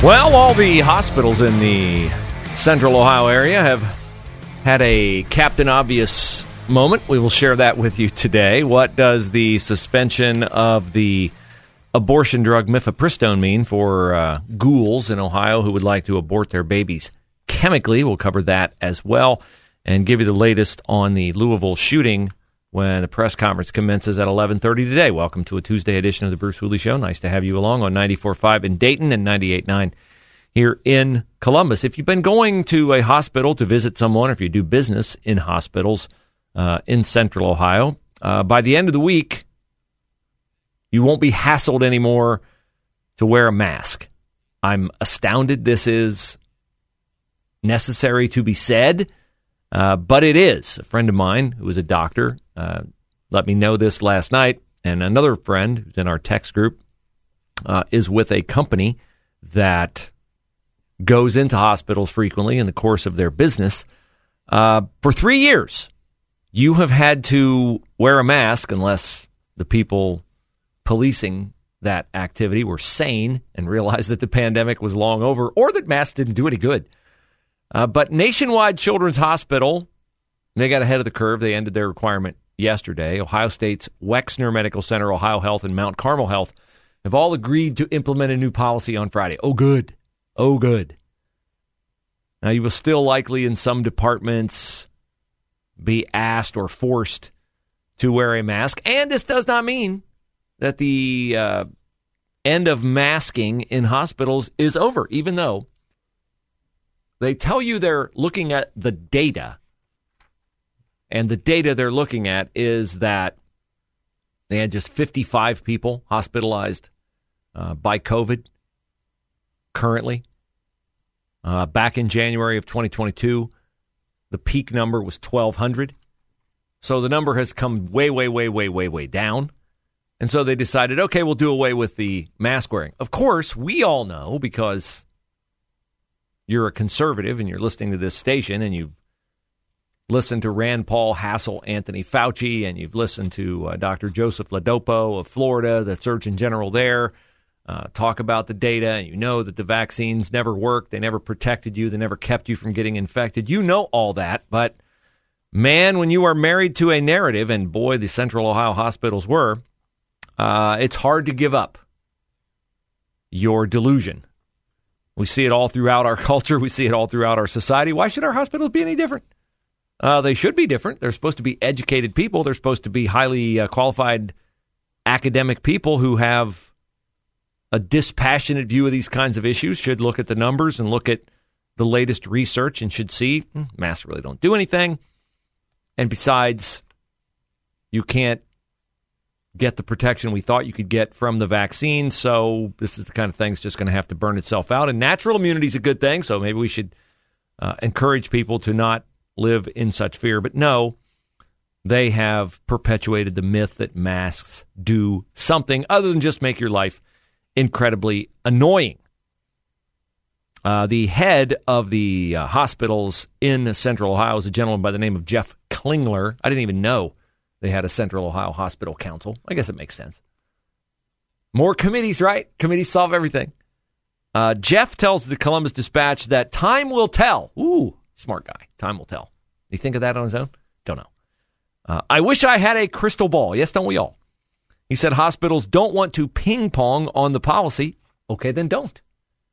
Well, all the hospitals in the central Ohio area have had a Captain Obvious moment. We will share that with you today. What does the suspension of the abortion drug mifepristone mean for uh, ghouls in Ohio who would like to abort their babies chemically? We'll cover that as well and give you the latest on the Louisville shooting when a press conference commences at 11:30 today. Welcome to a Tuesday edition of the Bruce Hooley Show. Nice to have you along on 94.5 in Dayton and 98.9 here in Columbus. If you've been going to a hospital to visit someone, or if you do business in hospitals uh, in Central Ohio, uh, by the end of the week, you won't be hassled anymore to wear a mask. I'm astounded this is necessary to be said. Uh, but it is. A friend of mine who is a doctor uh, let me know this last night, and another friend who's in our text group uh, is with a company that goes into hospitals frequently in the course of their business. Uh, for three years, you have had to wear a mask unless the people policing that activity were sane and realized that the pandemic was long over or that masks didn't do any good. Uh, but Nationwide Children's Hospital, they got ahead of the curve. They ended their requirement yesterday. Ohio State's Wexner Medical Center, Ohio Health, and Mount Carmel Health have all agreed to implement a new policy on Friday. Oh, good. Oh, good. Now, you will still likely in some departments be asked or forced to wear a mask. And this does not mean that the uh, end of masking in hospitals is over, even though they tell you they're looking at the data. And the data they're looking at is that they had just 55 people hospitalized uh, by COVID currently. Uh, back in January of 2022, the peak number was 1,200. So the number has come way, way, way, way, way, way down. And so they decided, okay, we'll do away with the mask wearing. Of course, we all know because you're a conservative and you're listening to this station and you've listened to Rand Paul hassle Anthony Fauci and you've listened to uh, Dr. Joseph Ladapo of Florida, the Surgeon General there, uh, talk about the data. And you know that the vaccines never worked. They never protected you. They never kept you from getting infected. You know all that. But man, when you are married to a narrative, and boy, the Central Ohio hospitals were, uh, it's hard to give up your delusion we see it all throughout our culture. We see it all throughout our society. Why should our hospitals be any different? Uh, they should be different. They're supposed to be educated people. They're supposed to be highly uh, qualified academic people who have a dispassionate view of these kinds of issues, should look at the numbers and look at the latest research and should see hmm, masks really don't do anything. And besides, you can't get the protection we thought you could get from the vaccine. So this is the kind of thing that's just going to have to burn itself out. And natural immunity is a good thing. So maybe we should uh, encourage people to not live in such fear. But no, they have perpetuated the myth that masks do something other than just make your life incredibly annoying. Uh, the head of the uh, hospitals in Central Ohio is a gentleman by the name of Jeff Klingler. I didn't even know they had a Central Ohio Hospital Council. I guess it makes sense. More committees, right? Committees solve everything. Uh, Jeff tells the Columbus Dispatch that time will tell. Ooh, smart guy. Time will tell. You think of that on his own? Don't know. Uh, I wish I had a crystal ball. Yes, don't we all? He said hospitals don't want to ping pong on the policy. Okay, then don't.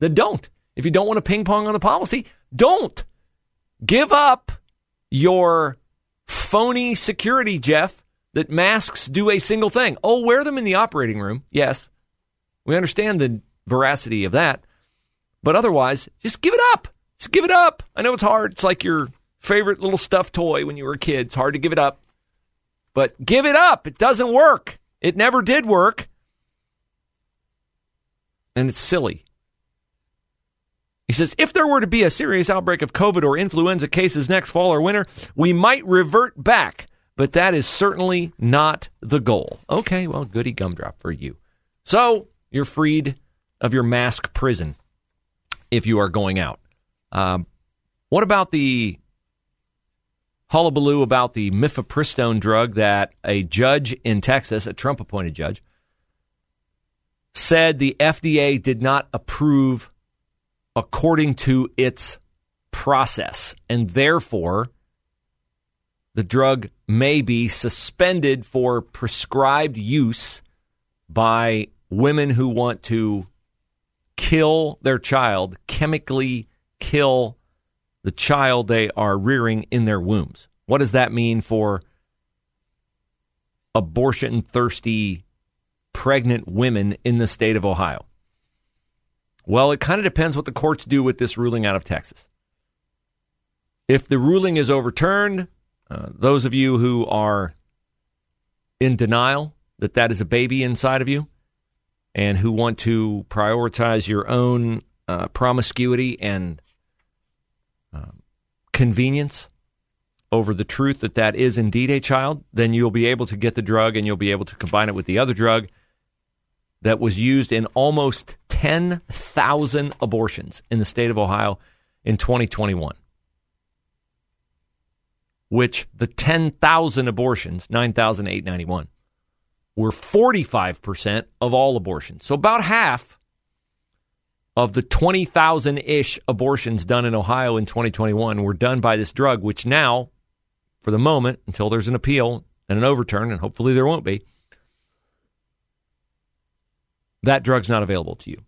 Then don't. If you don't want to ping pong on the policy, don't. Give up your phony security, Jeff, that masks do a single thing. Oh, wear them in the operating room. Yes. We understand the veracity of that. But otherwise, just give it up. Just give it up. I know it's hard. It's like your favorite little stuffed toy when you were a kid. It's hard to give it up. But give it up. It doesn't work. It never did work. And it's silly. He says if there were to be a serious outbreak of COVID or influenza cases next fall or winter, we might revert back, but that is certainly not the goal. Okay, well, goody gumdrop for you. So you're freed of your mask prison if you are going out. Um, what about the hullabaloo about the mifepristone drug that a judge in Texas, a Trump appointed judge, said the FDA did not approve according to its process, and therefore the drug may be suspended for prescribed use by women who want to kill their child, chemically kill the child they are rearing in their wombs. What does that mean for abortion thirsty pregnant women in the state of Ohio? Well, it kind of depends what the courts do with this ruling out of Texas. If the ruling is overturned, uh, those of you who are in denial that that is a baby inside of you and who want to prioritize your own uh, promiscuity and uh, convenience over the truth that that is indeed a child, then you'll be able to get the drug and you'll be able to combine it with the other drug that was used in almost 10,000 abortions in the state of Ohio in 2021. Which the 10,000 abortions, 9,891, were 45% of all abortions. So about half of the 20,000 ish abortions done in Ohio in 2021 were done by this drug, which now, for the moment, until there's an appeal and an overturn, and hopefully there won't be, that drug's not available to you.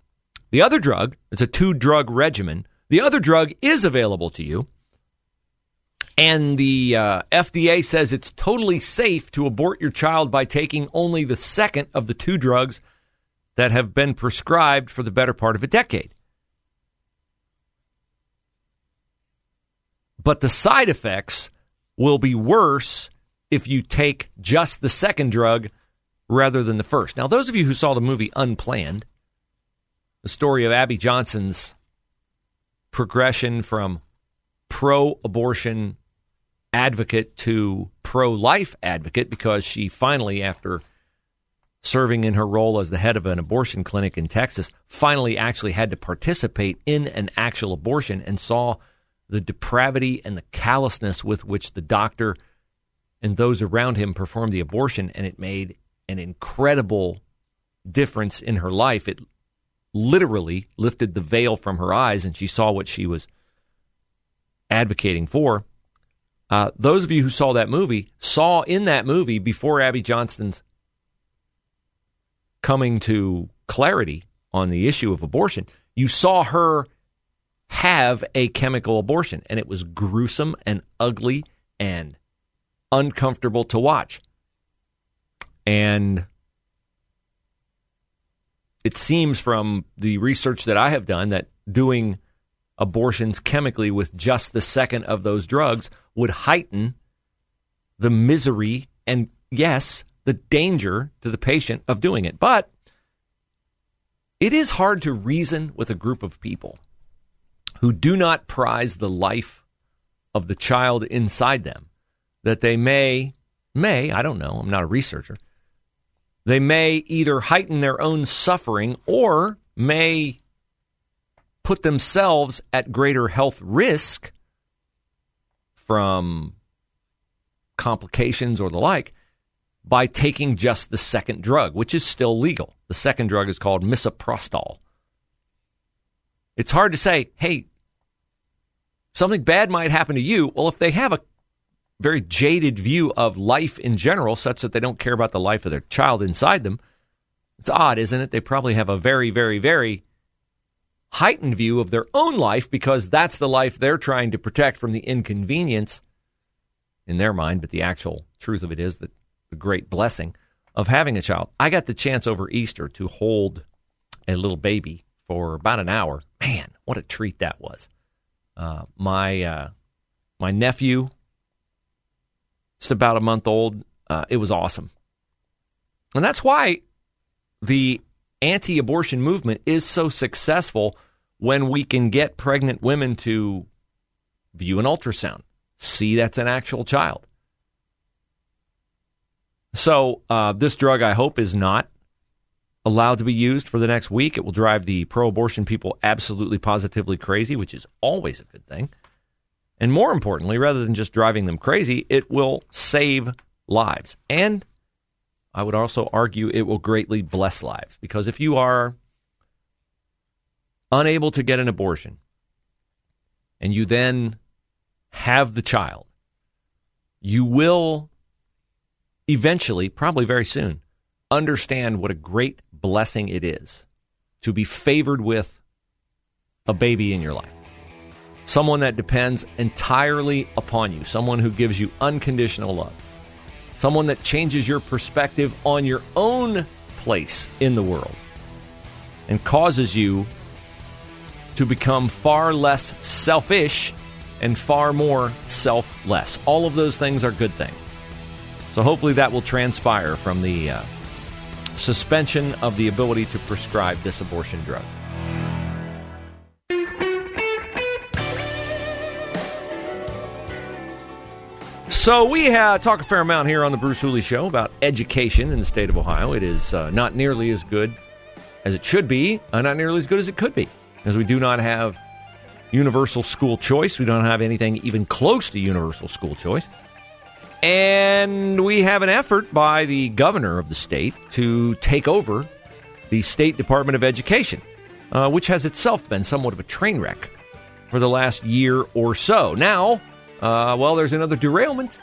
The other drug, it's a two drug regimen. The other drug is available to you. And the uh, FDA says it's totally safe to abort your child by taking only the second of the two drugs that have been prescribed for the better part of a decade. But the side effects will be worse if you take just the second drug rather than the first. Now, those of you who saw the movie Unplanned, the story of Abby Johnson's progression from pro abortion advocate to pro life advocate because she finally, after serving in her role as the head of an abortion clinic in Texas, finally actually had to participate in an actual abortion and saw the depravity and the callousness with which the doctor and those around him performed the abortion, and it made an incredible difference in her life. It literally lifted the veil from her eyes and she saw what she was advocating for. Uh, those of you who saw that movie saw in that movie before Abby Johnson's coming to clarity on the issue of abortion, you saw her have a chemical abortion, and it was gruesome and ugly and uncomfortable to watch. And it seems from the research that I have done that doing abortions chemically with just the second of those drugs would heighten the misery and, yes, the danger to the patient of doing it. But it is hard to reason with a group of people who do not prize the life of the child inside them that they may, may, I don't know, I'm not a researcher, they may either heighten their own suffering or may put themselves at greater health risk from complications or the like by taking just the second drug, which is still legal. The second drug is called misoprostol. It's hard to say, hey, something bad might happen to you. Well, if they have a very jaded view of life in general, such that they don't care about the life of their child inside them. It's odd, isn't it? They probably have a very, very, very heightened view of their own life because that's the life they're trying to protect from the inconvenience in their mind. But the actual truth of it is that the great blessing of having a child. I got the chance over Easter to hold a little baby for about an hour. Man, what a treat that was. Uh, my uh, my nephew, just about a month old, uh, it was awesome, and that's why the anti-abortion movement is so successful when we can get pregnant women to view an ultrasound, see that's an actual child. So uh, this drug, I hope, is not allowed to be used for the next week. It will drive the pro-abortion people absolutely positively crazy, which is always a good thing. And more importantly, rather than just driving them crazy, it will save lives. And I would also argue it will greatly bless lives because if you are unable to get an abortion and you then have the child, you will eventually, probably very soon, understand what a great blessing it is to be favored with a baby in your life. Someone that depends entirely upon you, someone who gives you unconditional love, someone that changes your perspective on your own place in the world and causes you to become far less selfish and far more selfless. All of those things are good things. So hopefully that will transpire from the uh, suspension of the ability to prescribe this abortion drug. So we uh, talk a fair amount here on the Bruce Hooley Show about education in the state of Ohio. It is uh, not nearly as good as it should be, uh, not nearly as good as it could be, as we do not have universal school choice. We don't have anything even close to universal school choice. And we have an effort by the governor of the state to take over the State Department of Education, uh, which has itself been somewhat of a train wreck for the last year or so. Now, uh, well, there's another derailment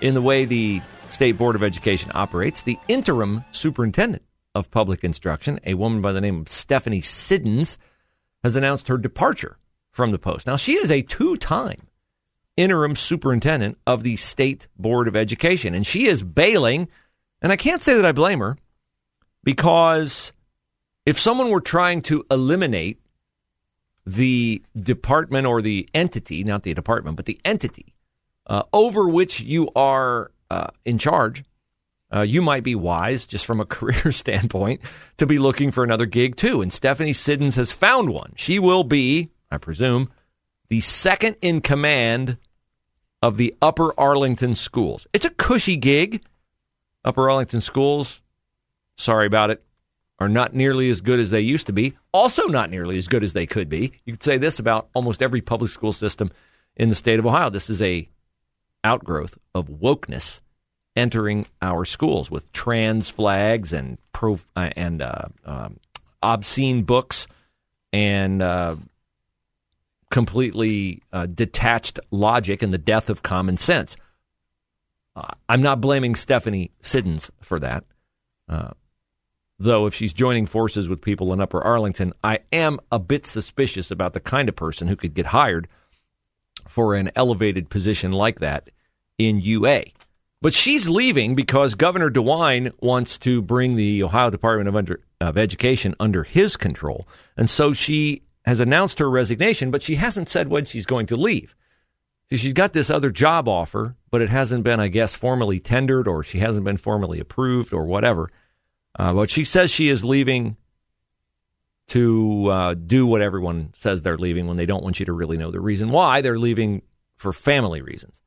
in the way the State Board of Education operates. The interim superintendent of public instruction, a woman by the name of Stephanie Siddens, has announced her departure from the post. Now, she is a two time interim superintendent of the State Board of Education, and she is bailing. And I can't say that I blame her because if someone were trying to eliminate the department or the entity, not the department, but the entity uh, over which you are uh, in charge, uh, you might be wise, just from a career standpoint, to be looking for another gig too. And Stephanie Siddens has found one. She will be, I presume, the second in command of the Upper Arlington schools. It's a cushy gig. Upper Arlington schools, sorry about it, are not nearly as good as they used to be. Also, not nearly as good as they could be. You could say this about almost every public school system in the state of Ohio. This is a outgrowth of wokeness entering our schools with trans flags and uh, and uh, um, obscene books and uh, completely uh, detached logic and the death of common sense. Uh, I'm not blaming Stephanie Siddens for that. Uh, though, if she's joining forces with people in Upper Arlington, I am a bit suspicious about the kind of person who could get hired for an elevated position like that in UA. But she's leaving because Governor DeWine wants to bring the Ohio Department of, under, of Education under his control. And so she has announced her resignation, but she hasn't said when she's going to leave. She's got this other job offer, but it hasn't been, I guess, formally tendered or she hasn't been formally approved or whatever. Uh, but she says she is leaving to uh, do what everyone says they're leaving when they don't want you to really know the reason why they're leaving for family reasons.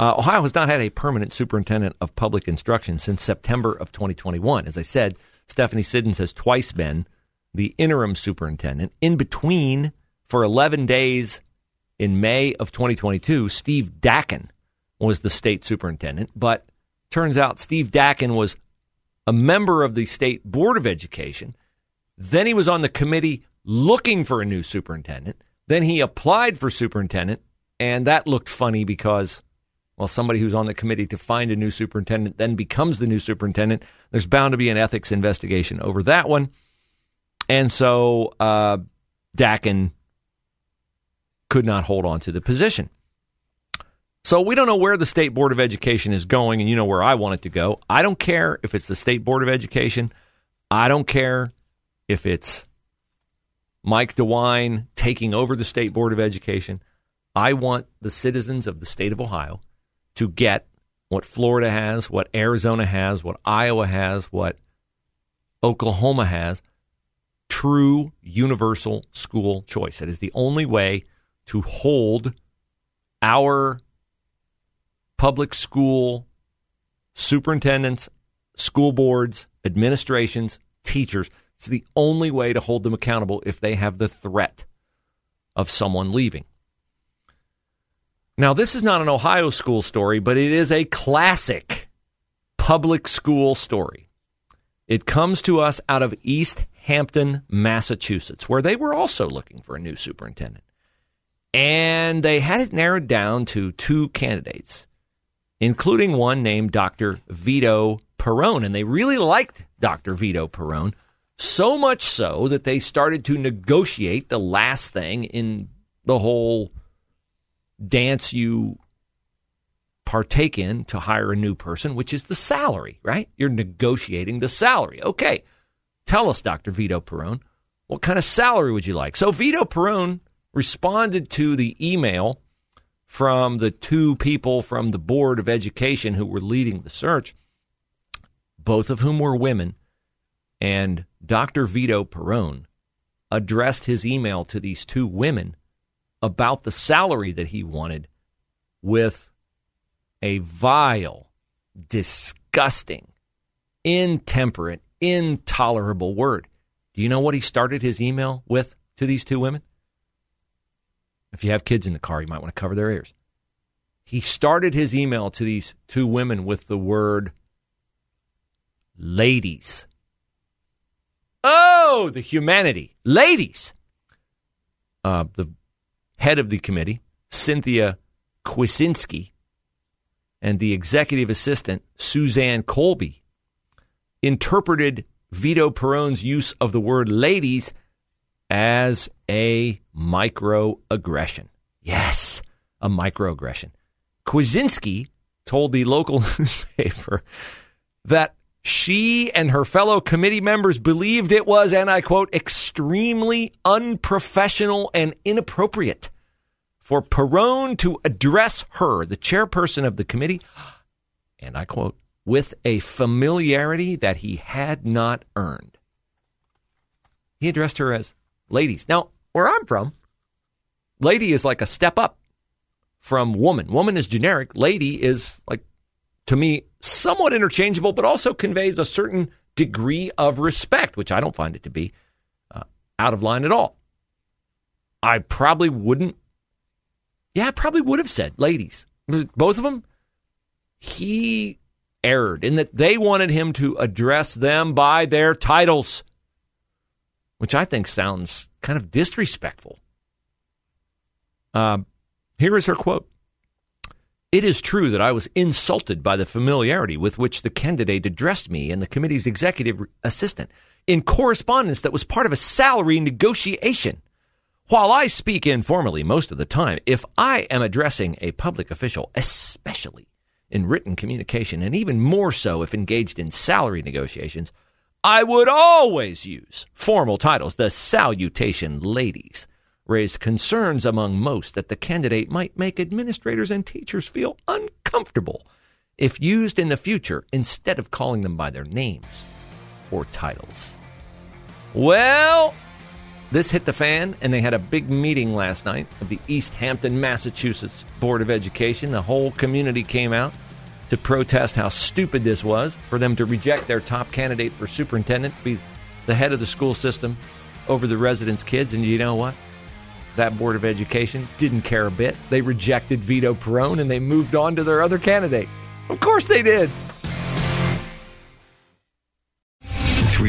Uh, Ohio has not had a permanent superintendent of public instruction since September of 2021. As I said, Stephanie Siddens has twice been the interim superintendent. In between, for 11 days in May of 2022, Steve Dackin was the state superintendent. But turns out Steve Dackin was a member of the state board of education. Then he was on the committee looking for a new superintendent. Then he applied for superintendent, and that looked funny because, well, somebody who's on the committee to find a new superintendent then becomes the new superintendent. There's bound to be an ethics investigation over that one. And so uh, Dackin could not hold on to the position. So we don't know where the State Board of Education is going, and you know where I want it to go. I don't care if it's the State Board of Education. I don't care if it's Mike DeWine taking over the State Board of Education. I want the citizens of the state of Ohio to get what Florida has, what Arizona has, what Iowa has, what Oklahoma has true universal school choice. It is the only way to hold our public school superintendents, school boards, administrations, teachers. It's the only way to hold them accountable if they have the threat of someone leaving. Now, this is not an Ohio school story, but it is a classic public school story. It comes to us out of East Hampton, Massachusetts, where they were also looking for a new superintendent. And they had it narrowed down to two candidates, including one named Dr. Vito Perrone. And they really liked Dr. Vito Perrone, so much so that they started to negotiate the last thing in the whole dance you partake in to hire a new person, which is the salary, right? You're negotiating the salary. Okay, tell us, Dr. Vito Perrone, what kind of salary would you like? So Vito Perrone responded to the email from the two people from the Board of Education who were leading the search, both of whom were women, and Dr. Vito Perrone addressed his email to these two women about the salary that he wanted with a vile, disgusting, intemperate, intolerable word. Do you know what he started his email with to these two women? If you have kids in the car, you might want to cover their ears. He started his email to these two women with the word ladies. Oh, the humanity. Ladies. Uh, the head of the committee, Cynthia Kwiecinski, and the executive assistant, Suzanne Colby, interpreted Vito Perrone's use of the word ladies as a microaggression. Yes, a microaggression. Kwiecinski told the local newspaper that she and her fellow committee members believed it was, and I quote, extremely unprofessional and inappropriate for Perrone to address her, the chairperson of the committee, and I quote, with a familiarity that he had not earned. He addressed her as ladies. Now, where I'm from, lady is like a step up from woman. Woman is generic. Lady is like, to me, somewhat interchangeable, but also conveys a certain degree of respect, which I don't find it to be uh, out of line at all. I probably wouldn't yeah, I probably would have said ladies. Both of them. He erred in that they wanted him to address them by their titles, which I think sounds kind of disrespectful. Uh, here is her quote. It is true that I was insulted by the familiarity with which the candidate addressed me and the committee's executive assistant in correspondence that was part of a salary negotiation. While I speak informally most of the time, if I am addressing a public official, especially in written communication, and even more so if engaged in salary negotiations, I would always use formal titles. The salutation ladies raised concerns among most that the candidate might make administrators and teachers feel uncomfortable if used in the future instead of calling them by their names or titles. Well, this hit the fan, and they had a big meeting last night of the East Hampton, Massachusetts Board of Education. The whole community came out to protest how stupid this was for them to reject their top candidate for superintendent be the head of the school system over the residents' kids. And you know what? That Board of Education didn't care a bit. They rejected Vito Perrone and they moved on to their other candidate. Of course they did.